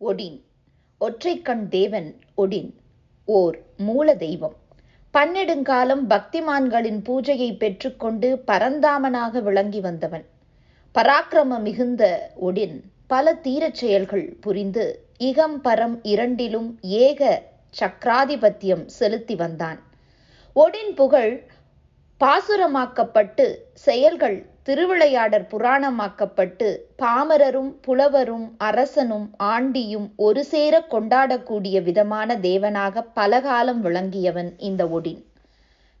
Odin. ஒற்றைக்கண் தேவன் Odin. ஓர் மூல தெய்வம் பன்னெடுங்காலம் பக்திமான்களின் பூஜையை பெற்றுக்கொண்டு பரந்தாமனாக விளங்கி வந்தவன். பராக்கிரம மிகுந்த ஒடின். பல தீரச் செயல்கள் புரிந்து இகம் பரம் இரண்டிலும் ஏக சக்கராதிபத்தியம் செலுத்தி வந்தான். ஒடின் புகழ் பாசுரமாக்கப்பட்டு செயல்கள் திருவிளையாடற் புராணமாக்கப்பட்டு பாமரரும் புலவரும் அரசனும் ஆண்டியும் ஒரு சேர கொண்டாடக்கூடிய விதமான தேவனாக பலகாலம் விளங்கியவன் இந்த ஒடின்.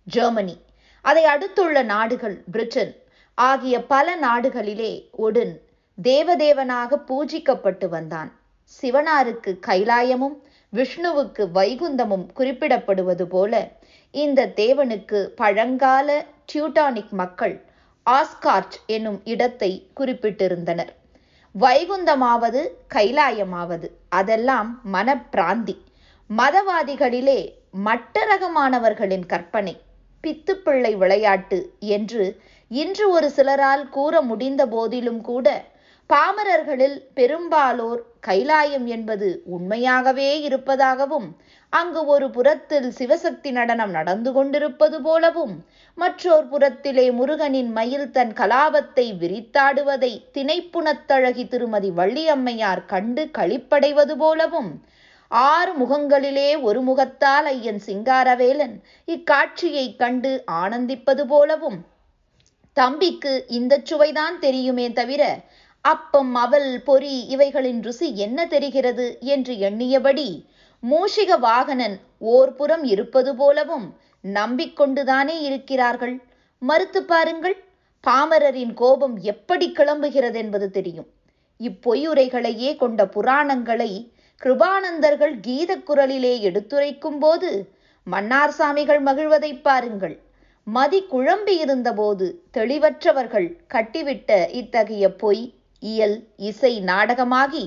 ஜெர்மனி. அதை அடுத்துள்ள நாடுகள் பிரிட்டன். ஆகிய பல நாடுகளிலே ஒடின் தேவதேவனாக பூஜிக்கப்பட்டு வந்தான். சிவனாருக்கு கைலாயமும் விஷ்ணுவுக்கு வைகுந்தமும் குறிப்பிடப்படுவது போல இந்த தேவனுக்கு பழங்கால டியூட்டானிக் மக்கள் ஆஸ்கார்ட் என்னும் இடத்தை குறிப்பிட்டிருந்தனர். வைகுந்தமாவது கைலாயமாவது அதெல்லாம் மனப்பிராந்தி. மதவாதிகளிலே மட்டரகமானவர்களின் கற்பனை பித்துப்பிள்ளை விளையாட்டு என்று இன்று ஒரு சிலரால் கூற முடிந்த போதிலும் கூட பாமரர்களில் பெரும்பாலோர் கைலாயம் என்பது உண்மையாகவே இருப்பதாகவும் அங்கு ஒரு புறத்தில் சிவசக்தி நடனம் நடந்து கொண்டிருப்பது போலவும் மற்றோர் புறத்திலே முருகனின் மயில் தன் கலாபத்தை விரித்தாடுவதை திணைப்புணத்தழகி திருமதி வள்ளியம்மையார் கண்டு களிப்படைவது போலவும் ஆறு முகங்களிலே ஒரு முகத்தால் ஐயன் சிங்காரவேலன் இக்காட்சியைக் கண்டு ஆனந்திப்பது போலவும். தம்பிக்கு இந்த சுவைதான் தெரியுமே தவிர அப்பம் அவல் பொறி இவைகளின் ருசி என்ன தெரிகிறது என்று எண்ணியபடி மூஷிக வாகனன் ஓர்புறம் இருப்பது போலவும் நம்பிக்கொண்டுதானே இருக்கிறார்கள்? மறுத்து பாருங்கள் பாமரரின் கோபம் எப்படி கிளம்புகிறது என்பது தெரியும். இப்பொய்யுரைகளையே கொண்ட புராணங்களை கிருபானந்தர்கள் கீத குரலிலே எடுத்துரைக்கும் போது மன்னார் சாமிகள் மகிழ்வதை பாருங்கள். மதி குழம்பி இருந்தபோது தெளிவற்றவர்கள் கட்டிவிட்ட இத்தகைய பொய் இயல் இசை நாடகமாகி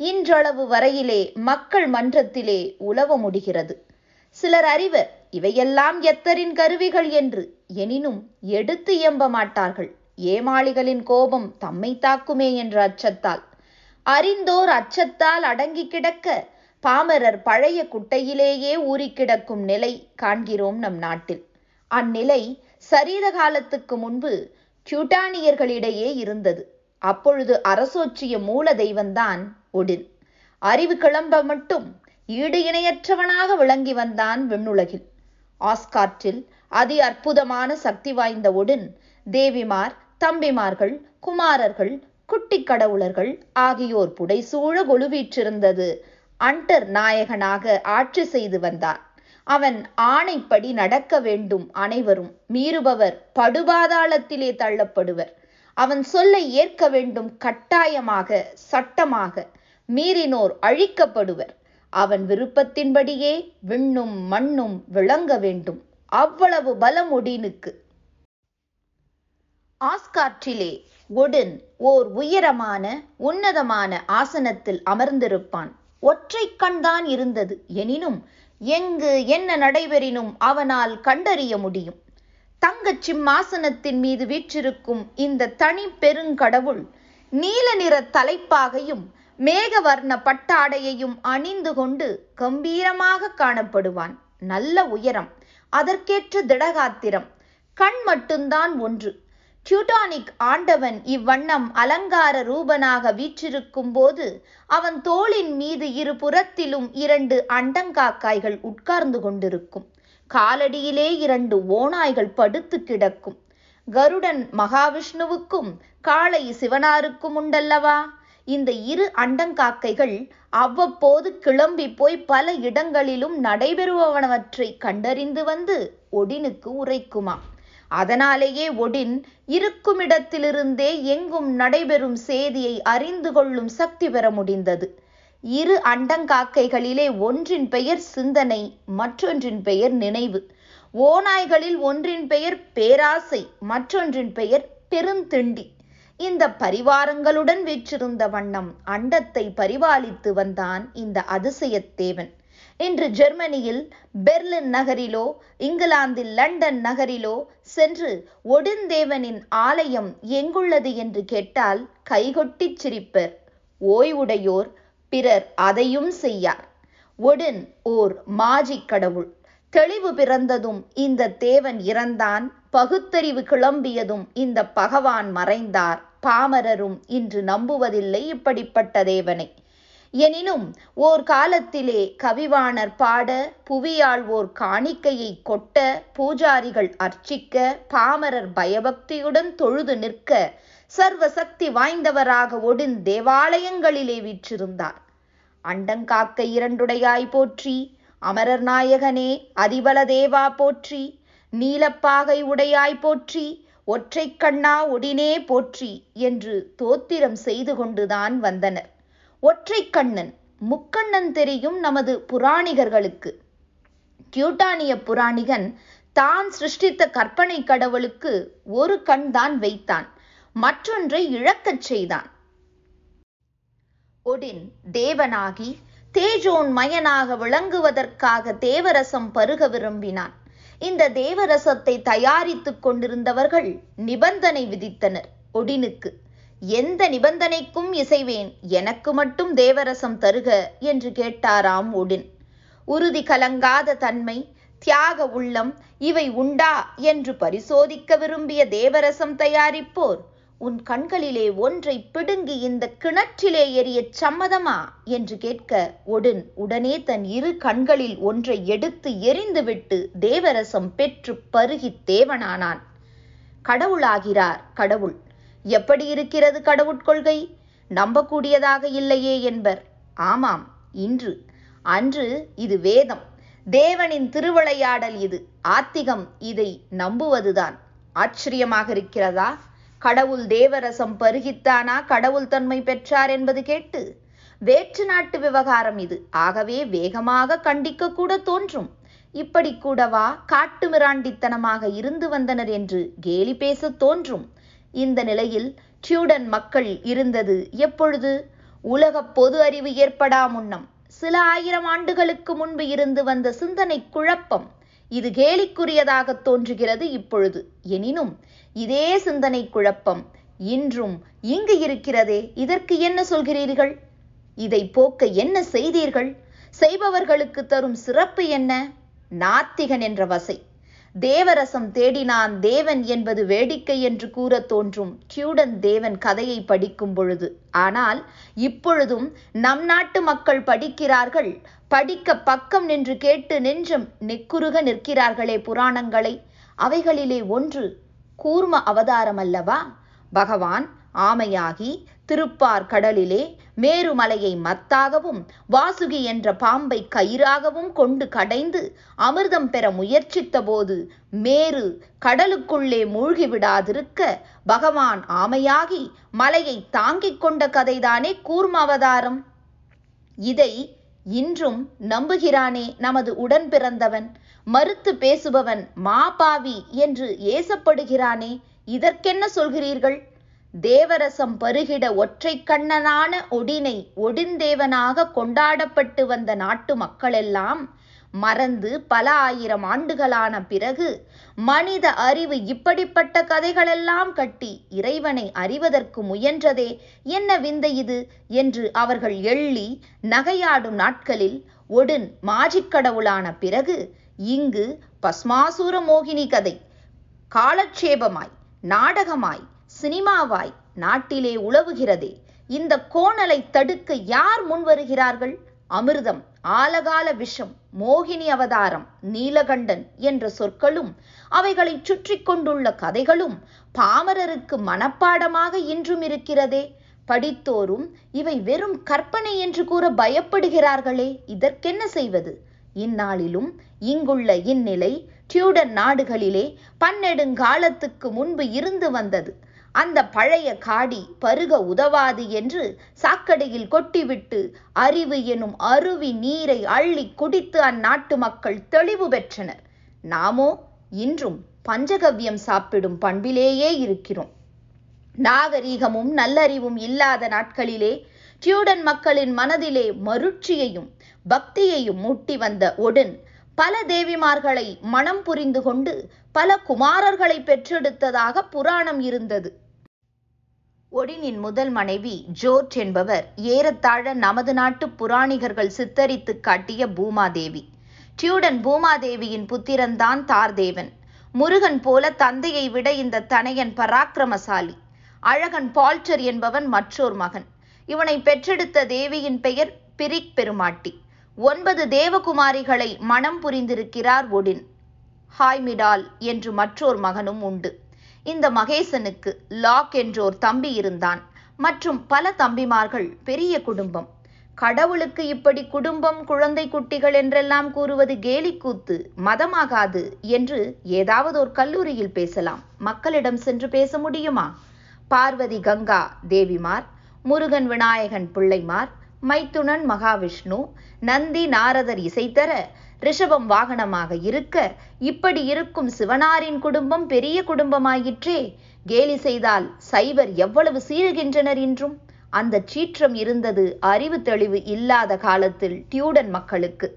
இன்றளவு வரையிலே மக்கள் மன்றத்திலே உலவ முடிகிறது. சிலர் அறிவர் இவையெல்லாம் எத்தரின் கருவிகள் என்று. எனினும் எடுத்து இயம்ப மாட்டார்கள். ஏமாளிகளின் கோபம் தம்மை தாக்குமே என்ற அச்சத்தால். அறிந்தோர் அச்சத்தால் அடங்கி கிடக்க பாமரர் பழைய குட்டையிலேயே ஊறி கிடக்கும் நிலை காண்கிறோம் நம் நாட்டில். அந்நிலை சரீர காலத்துக்கு முன்பு டியூட்டானியர்களிடையே இருந்தது. அப்பொழுது அரசோச்சிய மூல தெய்வந்தான் ஒடின் அறிவு கிளம்ப மட்டும் ஈடு இணையற்றவனாக விளங்கி வந்தான் விண்ணுலகில். ஆஸ்கார்ட்டில் அதி அற்புதமான சக்தி வாய்ந்த ஒடின் தேவிமார் தம்பிமார்கள் குமாரர்கள் குட்டி கடவுளர்கள் ஆகியோர் புடைசூழ கொலுவீற்றிருந்தது அண்டர் நாயகனாக ஆட்சி செய்து வந்தான் அவன் ஆணைப்படி நடக்க வேண்டும் அனைவரும் மீறுபவர் படுபாதாளத்திலே தள்ளப்படுவர். அவன் சொல்லை ஏற்க வேண்டும் கட்டாயமாக சட்டமாக மீறினோர் அழிக்கப்படுவர். அவன் விருப்பத்தின்படியே விண்ணும் மண்ணும் விளங்க வேண்டும். அவ்வளவு பலம் ஒடினுக்கு. ஆஸ்காற்றிலே ஒடின் ஓர் உயரமான உன்னதமான ஆசனத்தில் அமர்ந்திருப்பான். ஒற்றை கண்தான் இருந்தது. எனினும் எங்கு என்ன நடைபெறினும் அவனால் கண்டறிய முடியும். தங்கச் சிம்மாசனத்தின் மீது வீற்றிருக்கும் இந்த தனி பெருங்கடவுள் நீல நிற தலைப்பாகையும் மேகவர்ண பட்டாடையையும் அணிந்து கொண்டு கம்பீரமாக காணப்படுவான். நல்ல உயரம் அதற்கேற்ற திடகாத்திரம் கண் மட்டும்தான் ஒன்று. டியூட்டானிக் ஆண்டவன் இவ்வண்ணம் அலங்கார ரூபனாக வீற்றிருக்கும் போது அவன் தோளின் மீது இரு புறத்திலும் இரண்டு அண்டங்காக்காய்கள் உட்கார்ந்து கொண்டிருக்கும். காலடியிலே இரண்டு ஓநாய்கள் படுத்து கிடக்கும். கருடன் மகாவிஷ்ணுவுக்கும் காளை சிவனாருக்கும் உண்டல்லவா? இந்த இரு அண்டங்காக்கைகள் அவ்வப்போது கிளம்பி போய் பல இடங்களிலும் நடைபெறுபவனவற்றை கண்டறிந்து வந்து ஒடினுக்கு உரைக்குமா. அதனாலேயே ஒடின் இருக்குமிடத்திலிருந்தே எங்கும் நடைபெறும் செய்தியை அறிந்து கொள்ளும் சக்தி பெற முடிந்தது. இரு அண்டங்காக்கைகளிலே ஒன்றின் பெயர் சிந்தனை மற்றொன்றின் பெயர் நினைவு. ஓநாய்களில் ஒன்றின் பெயர் பேராசை மற்றொன்றின் பெயர் பெருந்திண்டி. இந்த பரிவாரங்களுடன் வீற்றிருந்த வண்ணம் அண்டத்தை பரிபாலித்து வந்தான் இந்த அதிசயத்தேவன். இன்று ஜெர்மனியில் பெர்லின் நகரிலோ இங்கிலாந்தில் லண்டன் நகரிலோ சென்று ஒடிந்தேவனின் ஆலயம் எங்குள்ளது என்று கேட்டால் கைகொட்டிச் சிரிப்பர். ஓய்வுடையோர் பிறர் அதையும் செய்யார். ஒடின் ஓர் மாஜி கடவுள். தெளிவு பிறந்ததும் இந்த தேவன் இறந்தான் பகுத்தறிவு கிளம்பியதும் இந்த பகவான் மறைந்தார். பாமரரும் இன்று நம்புவதில்லை இப்படிப்பட்ட தேவனை. எனினும் ஓர் காலத்திலே கவிவாணர் பாட புவியாழ்வோர் காணிக்கையை கொட்ட பூஜாரிகள் அர்ச்சிக்க பாமரர் பயபக்தியுடன் தொழுது நிற்க சர்வ சக்தி வாய்ந்தவராக ஒடின் தேவாலயங்களிலே வீற்றிருந்தார். அண்டங்காக்க இரண்டுடையாய் போற்றி அமரர் நாயகனே அதிபல தேவா போற்றி நீலப்பாகை உடையாய் போற்றி ஒற்றை கண்ணா ஒடினே போற்றி என்று தோத்திரம் செய்து கொண்டுதான் வந்தனர். ஒற்றை கண்ணன் முக்கண்ணன் தெரியும் நமது புராணிகர்களுக்கு. கியூட்டானிய புராணிகன் தான் சிருஷ்டித்த கற்பனை கடவுளுக்கு ஒரு கண் தான் வைத்தான் மற்றொன்றை இழக்கச் செய்தான். ஒடின் தேவனாகி தேஜோன் மயனாக விளங்குவதற்காக தேவரசம் பருக விரும்பினான். இந்த தேவரசத்தை தயாரித்துக் கொண்டிருந்தவர்கள் நிபந்தனை விதித்தனர். ஒடினுக்கு எந்த நிபந்தனைக்கும் இசைவேன் எனக்கு மட்டும் தேவரசம் தருக என்று கேட்டாராம் ஒடின். உறுதி கலங்காத தன்மை தியாக உள்ளம் இவை உண்டா? என்று பரிசோதிக்க விரும்பிய தேவரசம் தயாரிப்போர் உன் கண்களிலே ஒன்றை பிடுங்கி இந்த கிணற்றிலே எரியச் சம்மதமா? என்று கேட்க ஒடுன் உடனே தன் இரு கண்களில் ஒன்றை எடுத்து எரிந்துவிட்டு தேவரசம் பெற்று பருகித் தேவனானான். கடவுளாகிறார் கடவுள். எப்படி இருக்கிறது கடவுட்கொள்கை நம்பக்கூடியதாக இல்லையே என்பர். ஆமாம் இன்று. அன்று இது வேதம். தேவனின் திருவிளையாடல் இது. ஆத்திகம் இதை நம்புவதுதான். ஆச்சரியமாக இருக்கிறதா? கடவுள் தேவரசம் பருகித்தானா? கடவுள் தன்மை பெற்றார் என்பது கேட்டு வேற்று நாட்டு விவகாரம் இது. ஆகவே வேகமாக கண்டிக்க கூட தோன்றும். இப்படி கூடவா காட்டு மிராண்டித்தனமாக இருந்து வந்தனர் என்று கேலி பேச தோன்றும். இந்த நிலையில் டியூடன் மக்கள் இருந்தது எப்பொழுது? உலக பொது அறிவு ஏற்படா முன்னம். சில ஆயிரம் ஆண்டுகளுக்கு முன்பு இருந்து வந்த சிந்தனை குழப்பம். இது கேலிக்குரியதாக தோன்றுகிறது இப்பொழுது. எனினும் இதே சிந்தனை குழப்பம் இன்றும் இங்கு இருக்கிறதே. இதற்கு என்ன சொல்கிறீர்கள்? இதை போக்க என்ன செய்தீர்கள்? செய்பவர்களுக்கு தரும் சிறப்பு என்ன? நாத்திகன் என்ற வசை. தேவரசம் தேடினான் தேவன் என்பது வேடிக்கை என்று கூற தோன்றும் டியூடன் தேவன் கதையை படிக்கும் பொழுது. ஆனால் இப்பொழுதும் நம் நாட்டு மக்கள் படிக்கிறார்கள். படிக்க பக்கம் நின்று கேட்டு நெஞ்சம் நெக்குருக நிற்கிறார்களே புராணங்களை. அவைகளிலே ஒன்று கூர்ம அவதாரம் அல்லவா பகவான் ஆமையாகி திருப்பார் கடலிலே மேருமலையை மத்தாகவும் வாசுகி என்ற பாம்பை கயிறாகவும் கொண்டு கடைந்து அமிர்தம் பெற முயற்சித்த போது மேரு கடலுக்குள்ளே மூழ்கிவிடாதிருக்க பகவான் ஆமையாகி மலையை தாங்கிக் கொண்ட கதைதானே கூர்ம அவதாரம். இதை இன்றும் நம்புகிறானே நமது உடன் பிறந்தவன். மறுத்து பேசுபவன் மாபாவி என்று ஏசப்படுகிறானே இதற்கென்ன சொல்கிறீர்கள்? தேவரசம் பருகிட ஒற்றை கண்ணனான ஒடினை ஒடிந்தேவனாக கொண்டாடப்பட்டு வந்த நாட்டு மக்களெல்லாம் மறந்து பல ஆயிரம் ஆண்டுகளான பிறகு மனித அறிவு இப்படிப்பட்ட கதைகளெல்லாம் கட்டி இறைவனை அறிவதற்கு முயன்றதே என்ன விந்தை இது? என்று அவர்கள் எள்ளி நகையாடும் நாட்களில் ஒடுன் மாஜிக்கடவுளான பிறகு இங்கு பஸ்மாசூர மோகினி கதை காலட்சேபமாய் நாடகமாய் சினிமாவாய் நாட்டிலே உழவுகிறதே இந்த கோணலை தடுக்க யார் முன் வருகிறார்கள் அமிர்தம் ஆலகால விஷம் மோகினி அவதாரம் நீலகண்டன் என்ற சொற்களும் அவைகளை சுற்றி கொண்டுள்ள கதைகளும் பாமரருக்கு மனப்பாடமாக இன்றும் இருக்கிறதே. படித்தோரும் இவை வெறும் கற்பனை என்று கூற பயப்படுகிறார்களே இதற்கென்ன செய்வது? இந்நாளிலும் இங்குள்ள இந்நிலை டியூடன் நாடுகளிலே பன்னெடுங்காலத்துக்கு முன்பு இருந்து வந்தது. அந்த பழைய காடி பருக உதவாது என்று சாக்கடையில் கொட்டிவிட்டு அறிவு எனும் அருவி நீரை அள்ளி குடித்து அந்நாட்டு மக்கள் தெளிவு பெற்றனர். நாமோ இன்றும் பஞ்சகவ்யம் சாப்பிடும் பண்பிலேயே இருக்கிறோம். நாகரீகமும் நல்லறிவும் இல்லாத நாட்களிலே டியூடன் மக்களின் மனதிலே மருட்சியையும் பக்தியையும் மூட்டி வந்த ஒடன் பல தேவிமார்களை மனம் புரிந்து கொண்டு பல குமாரர்களை பெற்றெடுத்ததாக புராணம் இருந்தது. ஒடினின் முதல் மனைவி ஜோர்ஜ் என்பவர் ஏறத்தாழ நமது நாட்டு புராணிகர்கள் சித்தரித்து காட்டிய பூமாதேவி. டியூடன் பூமாதேவியின் புத்திரன்தான் தார்தேவன். முருகன் போல தந்தையை விட இந்த தனையன் பராக்கிரமசாலி. அழகன் பால்டர் என்பவன் மற்றோர் மகன். இவனை பெற்றெடுத்த தேவியின் பெயர் பிரிக் பெருமாட்டி. ஒன்பது தேவகுமாரிகளை மனம் புரிந்திருக்கிறார் ஒடின். ஹாய்மிடால் என்று மற்றோர் மகனும் உண்டு. இந்த மகேசனுக்கு லாக் என்றோர் தம்பி இருந்தான். மற்றும் பல தம்பிமார்கள் பெரிய குடும்பம். கடவுளுக்கு இப்படி குடும்பம் குழந்தை குட்டிகள் என்றெல்லாம் கூறுவது கேலிக்கூத்து மதமாகாது என்று ஏதாவது ஒரு கல்லூரியில் பேசலாம். மக்களிடம் சென்று பேச முடியுமா? பார்வதி கங்கா தேவிமார் முருகன் விநாயகன் பிள்ளைமார் மைத்துனன் மகாவிஷ்ணு நந்தி நாரதர் இசைத்தர ரிஷபம் வாகனமாக இருக்க இப்படி இருக்கும் சிவனாரின் குடும்பம் பெரிய குடும்பமாயிற்றே. கேலி செய்தால் சைவர் எவ்வளவு சீருகின்றனர் என்றும் அந்த சீற்றம் இருந்தது அறிவு தெளிவு இல்லாத காலத்தில் டியூடன் மக்களுக்கு.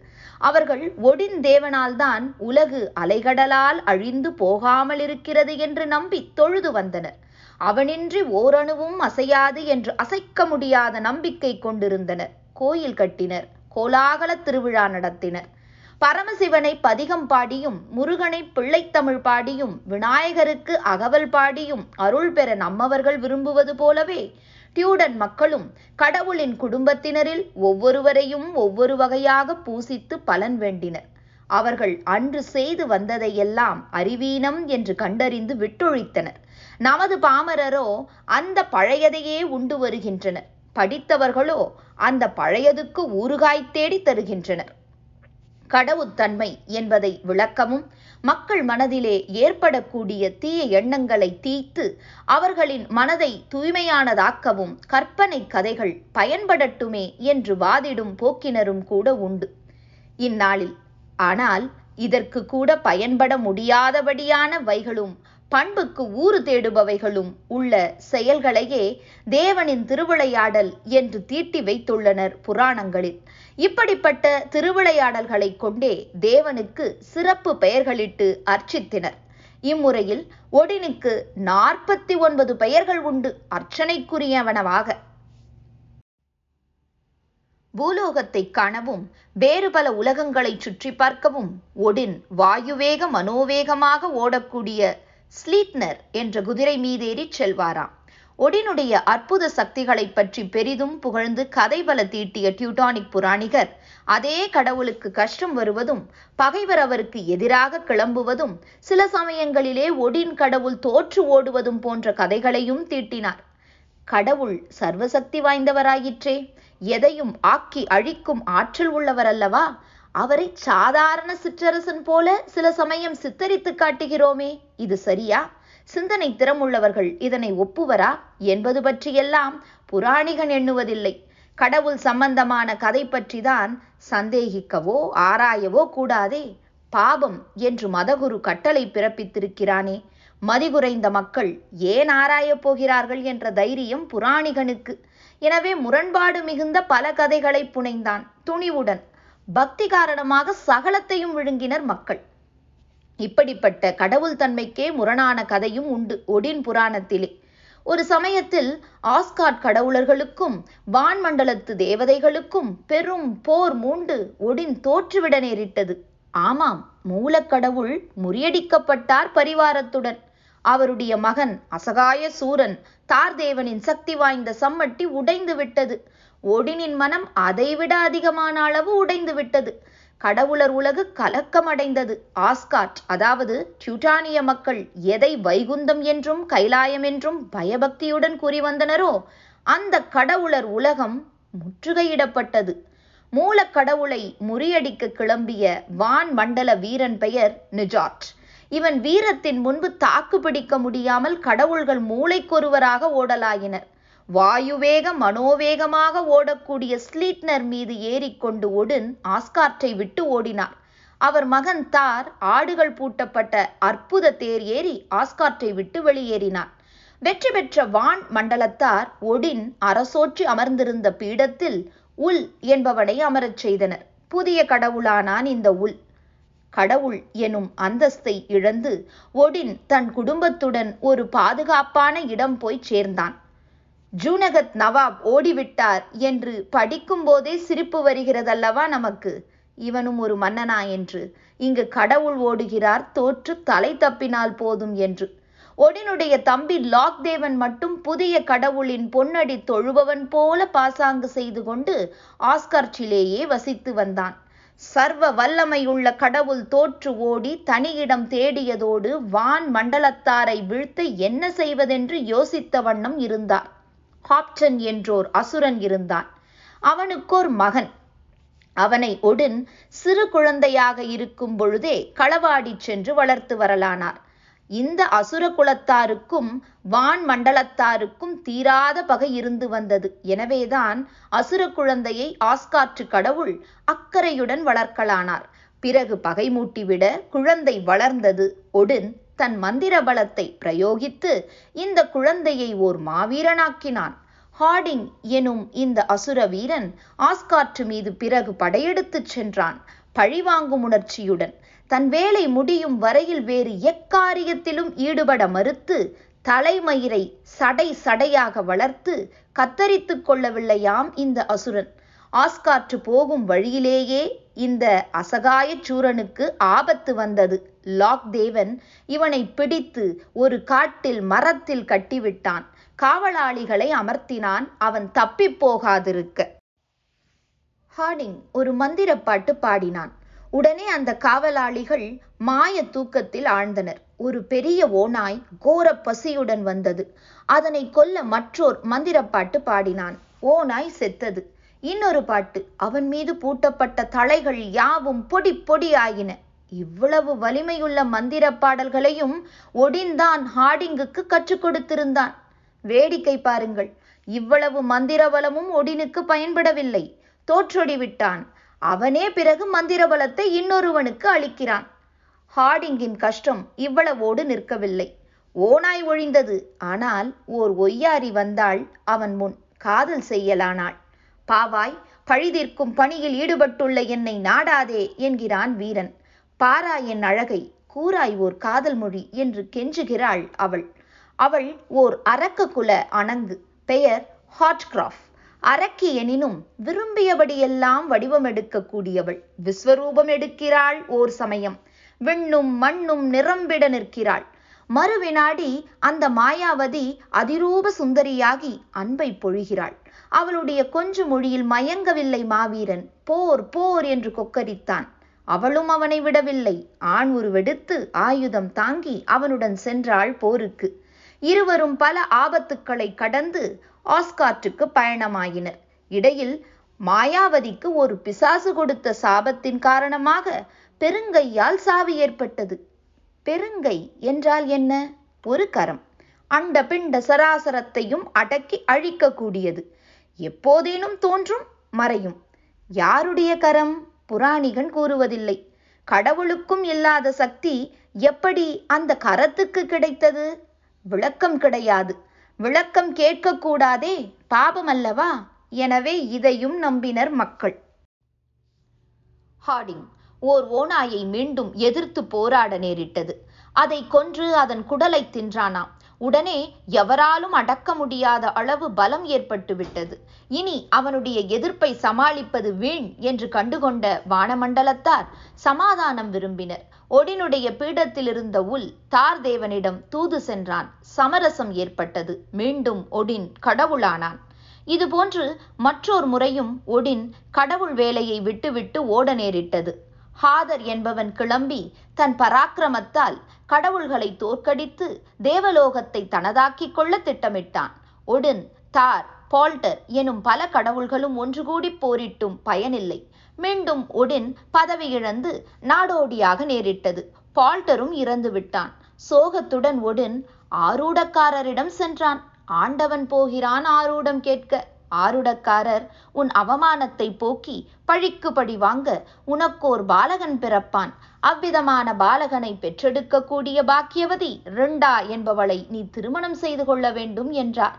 அவர்கள் ஒடின் தேவனால்தான் உலகு அலைகடலால் அழிந்து போகாமல் இருக்கிறது என்று நம்பி தொழுது வந்தனர். அவனின்றி ஓரணுவும் அசையாது என்று அசைக்க முடியாத நம்பிக்கை கொண்டிருந்தனர். கோயில் கட்டினர் கோலாகல திருவிழா நடத்தினர். பரமசிவனை பதிகம் பாடியும் முருகனை பிள்ளைத்தமிழ் பாடியும் விநாயகருக்கு அகவல் பாடியும் அருள் பெற நம்மவர்கள் விரும்புவது போலவே டியூடன் மக்களும் கடவுளின் குடும்பத்தினரில் ஒவ்வொருவரையும் ஒவ்வொரு வகையாக பூசித்து பலன் வேண்டினர். அவர்கள் அன்று செய்து வந்ததையெல்லாம் அறிவீனம் என்று கண்டறிந்து விட்டொழித்தனர். நமது பாமரரோ அந்த பழையதையே உண்டு வருகின்றனர். படித்தவர்களோ அந்த பழையதுக்கு ஊறுகாய் தேடி தருகின்றனர். கடவுத்தன்மை என்பதை விளக்கமும் மக்கள் மனதிலே ஏற்படக்கூடிய தீய எண்ணங்களை தீய்த்து அவர்களின் மனதை தூய்மையானதாக்கவும் கற்பனை கதைகள் பயன்படட்டுமே என்று வாதிடும் போக்கினரும் கூட உண்டு. இந்நாளில் ஆனால் இதற்கு கூட பயன்பட முடியாதபடியான வைகளும் பண்புக்கு ஊறு தேடுபவைகளும் உள்ள செயல்களையே தேவனின் திருவிளையாடல் என்று தீட்டி வைத்துள்ளனர் புராணங்களில். இப்படிப்பட்ட திருவிளையாடல்களை கொண்டே தேவனுக்கு சிறப்பு பெயர்களிட்டு அர்ச்சித்தனர். இம்முறையில் ஒடினுக்கு நாற்பத்தி ஒன்பது பெயர்கள் உண்டு. அர்ச்சனைக்குரியவனவாக. பூலோகத்தை காணவும் வேறு பல உலகங்களை சுற்றி பார்க்கவும் ஒடின் வாயுவேக மனோவேகமாக ஓடக்கூடிய ஸ்லீட்னர் என்ற குதிரை மீதேறிச் செல்வாராம். ஒடினுடைய அற்புத சக்திகளை பற்றி பெரிதும் புகழ்ந்து கதை பல தீட்டிய டியூட்டானிக் புராணிகர் அதே கடவுளுக்கு கஷ்டம் வருவதும் பகைவர் அவருக்கு எதிராக கிளம்புவதும் சில சமயங்களிலே ஒடின் கடவுள் தோற்று ஓடுவதும் போன்ற கதைகளையும் தீட்டினார். கடவுள் சர்வசக்தி வாய்ந்தவராயிற்றே எதையும் ஆக்கி அழிக்கும் ஆற்றல் உள்ளவர் அல்லவா அவரை சாதாரண சிற்றரசன் போல சில சமயம் சித்தரித்து காட்டுகிறோமே இது சரியா? சிந்தனை திறமுள்ளவர்கள் இதனை ஒப்புவரா? என்பது பற்றியெல்லாம் புராணிகன் எண்ணுவதில்லை. கடவுள் சம்பந்தமான கதை பற்றிதான் சந்தேகிக்கவோ ஆராயவோ கூடாதே. பாபம் என்று மதகுரு கட்டளை பிறப்பித்திருக்கிறானே. மதிகுறைந்த மக்கள் ஏன் ஆராயப் போகிறார்கள் என்ற தைரியம் புராணிகனுக்கு. எனவே முரண்பாடு மிகுந்த பல கதைகளை புனைந்தான். துணிவுடன் பக்தி காரணமாக சகலத்தையும் விழுங்கினர் மக்கள். இப்படிப்பட்ட கடவுள் தன்மைக்கே முரணான கதையும் உண்டு ஒடின் புராணத்திலே. ஒரு சமயத்தில் ஆஸ்காட் கடவுளர்களுக்கும் வான்மண்டலத்து தேவதைகளுக்கும் பெரும் போர் மூண்டு ஒடின் தோற்றுவிட நேரிட்டது. ஆமாம் மூலக்கடவுள் முறியடிக்கப்பட்டார் பரிவாரத்துடன். அவருடைய மகன் அசகாய சூரன் தார்தேவனின் சக்தி வாய்ந்த சம்மட்டி உடைந்து விட்டது ஒடினின் மனம் அதைவிட அதிகமான அளவு உடைந்து விட்டது கடவுளர் உலகு கலக்கமடைந்தது. ஆஸ்காட் அதாவது டியூட்டானிய மக்கள் எதை வைகுந்தம் என்றும் கைலாயம் என்றும் பயபக்தியுடன் கூறி வந்தனரோ அந்த கடவுளர் உலகம் முற்றுகையிடப்பட்டது. மூலக்கடவுளை முறியடிக்க கிளம்பிய வான் மண்டல வீரன் பெயர் நிஜாட். இவன் வீரத்தின் முன்பு தாக்கு பிடிக்க முடியாமல் கடவுள்கள் மூளைக்கொருவராக ஓடலாயினர். வாயுவேக மனோவேகமாக ஓடக்கூடிய ஸ்லீட்னர் மீது ஏறிக்கொண்டு ஒடுன் ஆஸ்கார்ட்டை விட்டு ஓடினார். அவர் மகன் தார் ஆடுகள் பூட்டப்பட்ட அற்புத தேர் ஏறி ஆஸ்கார்ட்டை விட்டு வெளியேறினார். வெற்றி பெற்ற வான் மண்டலத்தார் ஒடின் அரசோற்றி அமர்ந்திருந்த பீடத்தில் உல் என்பவனை அமரச் செய்தனர். புதிய கடவுளானான் இந்த உல். கடவுள் எனும் அந்தஸ்தை இழந்து ஒடின் தன் குடும்பத்துடன் ஒரு பாதுகாப்பான இடம் போய் சேர்ந்தான். ஜூனகத் நவாப் ஓடிவிட்டார் என்று படிக்கும் போதே சிரிப்பு வருகிறதல்லவா நமக்கு? இவனும் ஒரு மன்னனா என்று. இங்கு கடவுள் ஓடுகிறார் தோற்று தலை தப்பினால் போதும் என்று. ஒடினுடைய தம்பி லாக்தேவன் மட்டும் புதிய கடவுளின் பொன்னடி தொழுபவன் போல பாசாங்கு செய்து கொண்டு ஆஸ்கர்ச்சிலேயே வசித்து வந்தான். சர்வ வல்லமையுள்ள கடவுள் தோற்று ஓடி தனியிடம் தேடியதோடு வான் மண்டலத்தாரை வீழ்த்த என்ன செய்வதென்று யோசித்த வண்ணம் இருந்தார் ஹாப்டன் என்றோர் அசுரன் இருந்தான். அவனுக்கோர் மகன். அவனை ஒடின் சிறு குழந்தையாக இருக்கும் பொழுதே களவாடிச் சென்று வளர்த்து வரலானார். இந்த அசுர குலத்தாருக்கும் வான் மண்டலத்தாருக்கும் தீராத பகை இருந்து வந்தது. எனவேதான் அசுர குழந்தையை ஆஸ்காற்று கடவுள் அக்கறையுடன் வளர்க்கலானார். பிறகு பகை மூட்டிவிட குழந்தை வளர்ந்தது. ஒடின் தன் மந்திர பலத்தை பிரயோகித்து இந்த குழந்தையை ஓர் மாவீரனாக்கினான். ஹார்டிங் எனும் இந்த அசுர வீரன் ஆஸ்காற்று மீது பிறகு படையெடுத்துச் சென்றான் பழிவாங்கும் உணர்ச்சியுடன். தன் வேலை முடியும் வரையில் வேறு எக்காரியத்திலும் ஈடுபட மறுத்து தலைமயிரை சடை சடையாக வளர்த்து கத்தரித்து கொள்ளவில்லையாம் இந்த அசுரன். ஆஸ்காற்று போகும் வழியிலேயே இந்த அசகாய சூரனுக்கு ஆபத்து வந்தது. லாக் தேவன் இவனை பிடித்து ஒரு காட்டில் மரத்தில் கட்டிவிட்டான். காவலாளிகளை அமர்த்தினான். அவன் தப்பிப் போகாதிருக்க. ஹார்டிங் ஒரு மந்திரப்பாட்டு பாடினான். உடனே அந்த காவலாளிகள் மாய தூக்கத்தில் ஆழ்ந்தனர். ஒரு பெரிய ஓநாய் கோர பசியுடன் வந்தது. அதனை கொல்ல மற்றோர் மந்திரப்பாட்டு பாடினான். ஓநாய் செத்தது. இன்னொரு பாட்டு அவன் மீது பூட்டப்பட்ட தலைகள் யாவும் பொடி பொடி ஆயின இவ்வளவு வலிமையுள்ள மந்திர பாடல்களையும் ஒடின்தான் ஹாடிங்குக்கு கற்றுக் கொடுத்திருந்தான். வேடிக்கை பாருங்கள். இவ்வளவு மந்திரபலமும் ஒடினுக்கு பயன்படவில்லை. தோற்றொடி விட்டான். அவனே பிறகு மந்திரபலத்தை இன்னொருவனுக்கு அளிக்கிறான். ஹார்டிங்கின் கஷ்டம் இவ்வளவோடு நிற்கவில்லை. ஓனாய் ஒழிந்தது. ஆனால் ஓர் ஒய்யாரி வந்தாள் அவன் முன். காதல் செய்யலானாள். பாவாய் பழிதீர்க்கும் பணியில் ஈடுபட்டுள்ள என்னை நாடாதே என்கிறான் வீரன். பாரா என் அழகை கூறாய் ஓர் காதல் மொழி என்று கெஞ்சுகிறாள் அவள். அவள் ஓர் அரக்க குல அணங்கு பெயர் ஹாட்கிராஃப் அரக்கி எனினும் விரும்பியபடியெல்லாம் வடிவம் எடுக்கக்கூடியவள். விஸ்வரூபம் எடுக்கிறாள் ஓர் சமயம். விண்ணும் மண்ணும் நிரம்பிட நிற்கிறாள். மறுவினாடி அந்த மாயாவதி அதிரூப சுந்தரியாகி அன்பை பொழிகிறாள். அவளுடைய கொஞ்சு மொழியில் மயங்கவில்லை மாவீரன். போர் போர் என்று கொக்கரித்தான். அவளும் அவனை விடவில்லை. ஆண் உருவெடுத்து ஆயுதம் தாங்கி அவனுடன் சென்றாள் போருக்கு. இருவரும் பல ஆபத்துக்களை கடந்து ஆஸ்கார்ட்டுக்கு பயணமாயினர். இடையில் மாயாவதிக்கு ஒரு பிசாசு கொடுத்த சாபத்தின் காரணமாக பெருங்கையால் சாவு ஏற்பட்டது. பெருங்கை என்றால் என்ன? ஒரு கரம். அண்ட பிண்ட சராசரத்தையும் அடக்கி அழிக்கக்கூடியது. எப்போதேனும் தோன்றும் மறையும். யாருடைய கரம்? புராணிகன் கூறுவதில்லை. கடவுளுக்கும் இல்லாத சக்தி எப்படி அந்த கரத்துக்கு கிடைத்தது? விளக்கம் கிடையாது. விளக்கம் கேட்கக்கூடாதே பாபம் அல்லவா எனவே இதையும் நம்பினர் மக்கள். ஹார்டிங் ஓர் ஓநாயை மீண்டும் எதிர்த்து போராட நேரிட்டது. அதை கொன்று அதன் குடலை தின்றானாம். உடனே எவராலும் அடக்க முடியாத அளவு பலம் ஏற்பட்டுவிட்டது இனி அவனுடைய எதிர்ப்பை சமாளிப்பது வீண் என்று கண்டுகொண்ட வானமண்டலத்தார் சமாதானம் விரும்பினர். ஒடினுடைய பீடத்திலிருந்த உல் தார் தார்தேவனிடம் தூது சென்றான். சமரசம் ஏற்பட்டது. மீண்டும் ஒடின் கடவுளானான். இதுபோன்று மற்றொரு முறையும் ஒடின் கடவுள் வேலையை விட்டுவிட்டு ஓட நேரிட்டது. ஹாதர் என்பவன் கிளம்பி தன் பராக்கிரமத்தால் கடவுள்களை தோற்கடித்து தேவலோகத்தை தனதாக்கிக் கொள்ள திட்டமிட்டான். ஒடின் தார் பால்டர் எனும் பல கடவுள்களும் ஒன்று கூடி போரிட்டும் பயனில்லை. மீண்டும் ஒடின் பதவி இழந்து நாடோடியாக நேரிட்டது. பால்டரும் இறந்து விட்டான். சோகத்துடன் ஒடின் ஆரூடக்காரரிடம் சென்றான். ஆண்டவன் போகிறான் ஆரூடம் கேட்க. ஆருடக்காரர் உன் அவமானத்தை போக்கி பழிக்கு பழி வாங்க உனக்கோர் பாலகன் பிறப்பான். அவ்விதமான பாலகனை பெற்றெடுக்கக்கூடிய பாக்கியவதி ரெண்டா என்பவளை நீ திருமணம் செய்து கொள்ள வேண்டும் என்றார்.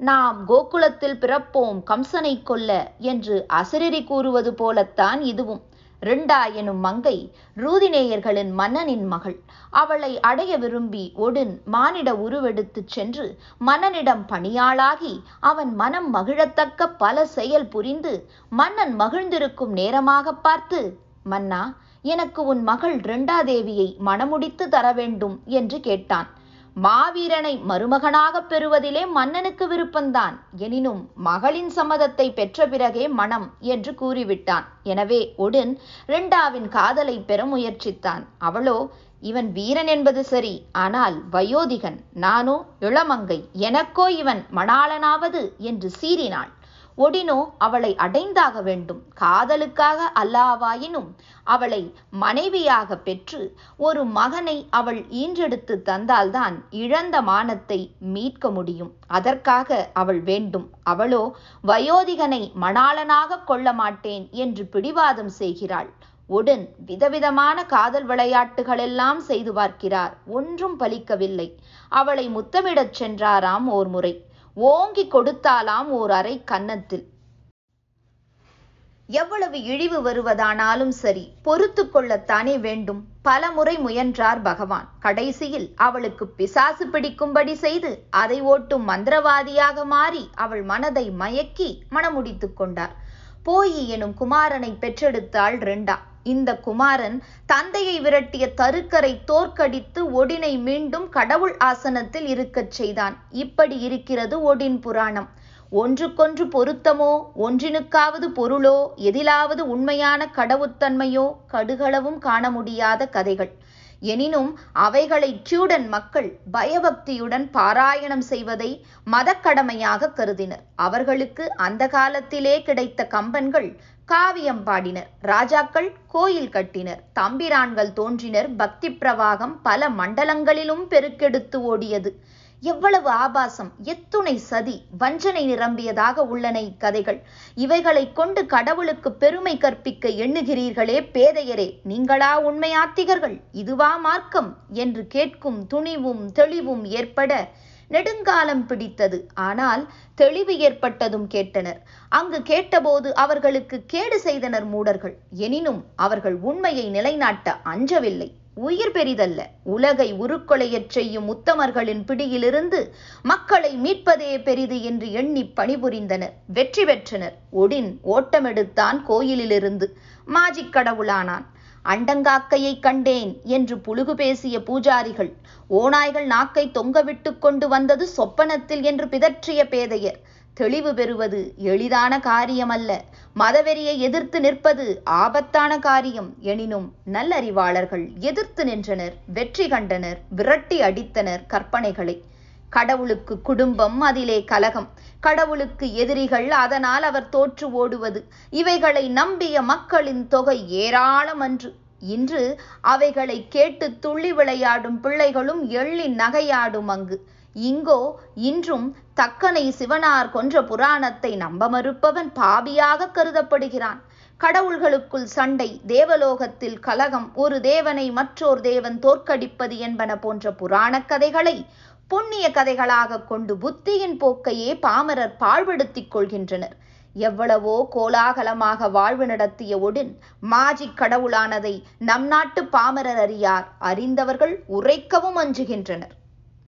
நாம் கோகுலத்தில் பிறப்போம் கம்சனை கொல்ல என்று அசரிரி கூறுவது போலத்தான் இதுவும். ரிண்டா எனும் மங்கை ரூதிநேயர்களின் மன்னனின் மகள். அவளை அடைய விரும்பி ஒடின் மானிட உருவெடுத்துச் சென்று மன்னனிடம் பணியாளாகி அவன் மனம் மகிழத்தக்க பல செயல் புரிந்து மன்னன் மகிழ்ந்திருக்கும் நேரமாக பார்த்து மன்னா எனக்கு உன் மகள் ரெண்டாதேவியை மணமுடித்து தர வேண்டும் என்று கேட்டான். மாவீரனை மருமகனாகப் பெறுவதிலே மன்னனுக்கு விருப்பந்தான். எனினும் மகளின் சம்மதத்தை பெற்ற பிறகே மனம் என்று கூறிவிட்டான். எனவே ஒடின் ரெண்டாவின் காதலை பெற முயற்சித்தான். அவளோ இவன் வீரன் என்பது சரி ஆனால் வயோதிகன் நானோ இளமங்கை எனக்கோ இவன் மணாளனாவது என்று சீறினாள். ஒடினோ அவளை அடைந்தாக வேண்டும். காதலுக்காக அல்லாவாயினும் அவளை மனைவியாக பெற்று ஒரு மகனை அவள் ஈன்றெடுத்து தந்தால்தான் இழந்த மானத்தை மீட்க முடியும். அதற்காக அவள் வேண்டும். அவளோ வயோதிகனை மணாளனாக கொள்ள மாட்டேன் என்று பிடிவாதம் செய்கிறாள். உடன் விதவிதமான காதல் விளையாட்டுகளெல்லாம் செய்து பார்க்கிறார். ஒன்றும் பலிக்கவில்லை. அவளை முத்தமிடச் சென்றாராம் ஓர் முறை. ஓங்கி கொடுத்தாலாம் ஓர் அறை கன்னத்தில். எவ்வளவு இழிவு வருவதானாலும் சரி பொறுத்து கொள்ளத்தானே வேண்டும். பல முறை முயன்றார் பகவான். கடைசியில் அவளுக்கு பிசாசு பிடிக்கும்படி செய்து அதை ஓட்டும் மந்திரவாதியாக மாறி அவள் மனதை மயக்கி மணமுடித்துக் கொண்டார். போயி எனும் குமாரனை பெற்றெடுத்தாள் ரெண்டா. இந்த குமாரன் தந்தையை விரட்டிய தருக்கரை தோற்கடித்து ஒடினை மீண்டும் கடவுள் ஆசனத்தில் இருக்கச் செய்தான். இப்படி இருக்கிறது ஒடின் புராணம். ஒன்றுக்கொன்று பொருத்தமோ ஒன்றினுக்காவது பொருளோ எதிலாவது உண்மையான கடவுத்தன்மையோ கடுகளவும் காண முடியாத கதைகள். எனினும் அவைகளை கியூடன் மக்கள் பயபக்தியுடன் பாராயணம் செய்வதை மதக்கடமையாக கருதினர். அவர்களுக்கு அந்த காலத்திலே கிடைத்த கம்பன்கள் காவியம் பாடினர். ராஜாக்கள் கோயில் கட்டினர். தம்பிரான்கள் தோன்றினர். பக்தி பிரவாகம் பல மண்டலங்களிலும் பெருக்கெடுத்து ஓடியது. எவ்வளவு ஆபாசம். எத்துணை சதி. வஞ்சனை நிரம்பியதாக உள்ளன இக்கதைகள். இவைகளை கொண்டு கடவுளுக்கு பெருமை கற்பிக்க எண்ணுகிறீர்களே பேதையரே. நீங்களா உண்மையாத்திகர்கள்? இதுவா மார்க்கம்? என்று கேட்கும் துணிவும் தெளிவும் ஏற்பட நெடுங்காலம் பிடித்தது. ஆனால் தெளிவு ஏற்பட்டதும் கேட்டனர். அங்கு கேட்டபோது அவர்களுக்கு கேடு செய்தனர் மூடர்கள். எனினும் அவர்கள் உண்மையை நிலைநாட்ட அஞ்சவில்லை. உயிர் பெரிதல்ல. உலகை உருக்கொலையச் செய்யும் உத்தமர்களின் பிடியிலிருந்து மக்களை மீட்பதே பெரிது என்று எண்ணி பணிபுரிந்தனர். வெற்றி பெற்றனர். ஒடின் ஓட்டமெடுத்தான் கோயிலிலிருந்து. மாஜிக் கடவுளானான். அண்டங்காக்கையை கண்டேன் என்று புழுகு பேசிய பூஜாரிகள் ஓநாய்கள் நாக்கை தொங்கவிட்டு கொண்டு வந்தது சொப்பனத்தில் என்று பிதற்றிய பேதையர் தெளிவு பெறுவது எளிதான காரியமல்ல. மதவெறியை எதிர்த்து நிற்பது ஆபத்தான காரியம். எனினும் நல்லறிவாளர்கள் எதிர்த்து நின்றனர் வெற்றி கண்டனர் விரட்டி அடித்தனர் கற்பனைகளை. கடவுளுக்கு குடும்பம் அதிலே கலகம். கடவுளுக்கு எதிரிகள் அதனால் அவர் தோற்று ஓடுவது. இவைகளை நம்பிய மக்களின் தொகை ஏராளம் அன்று இன்று அவைகளை கேட்டு துள்ளி விளையாடும் பிள்ளைகளும் எள்ளி நகையாடும் அங்கு. இங்கோ இன்றும் தக்கனை சிவனார் கொன்ற புராணத்தை நம்ப மறுப்பவன் பாபியாக கருதப்படுகிறான். கடவுள்களுக்குள் சண்டை தேவலோகத்தில் கலகம் ஒரு தேவனை மற்றோர் தேவன் தோற்கடிப்பது என்பன போன்ற புராணக் கதைகளை புண்ணிய கதைகளாக கொண்டு புத்தியின் போக்கையே பாமரர் பாழ்படுத்திக் கொள்கின்றனர். எவ்வளவோ கோலாகலமாக வாழ்வு நடத்திய ஒடின் மாஜிக் கடவுளானதை நம் நாட்டு பாமரர் அறியார். அறிந்தவர்கள் உரைக்கவும் அஞ்சுகின்றனர்.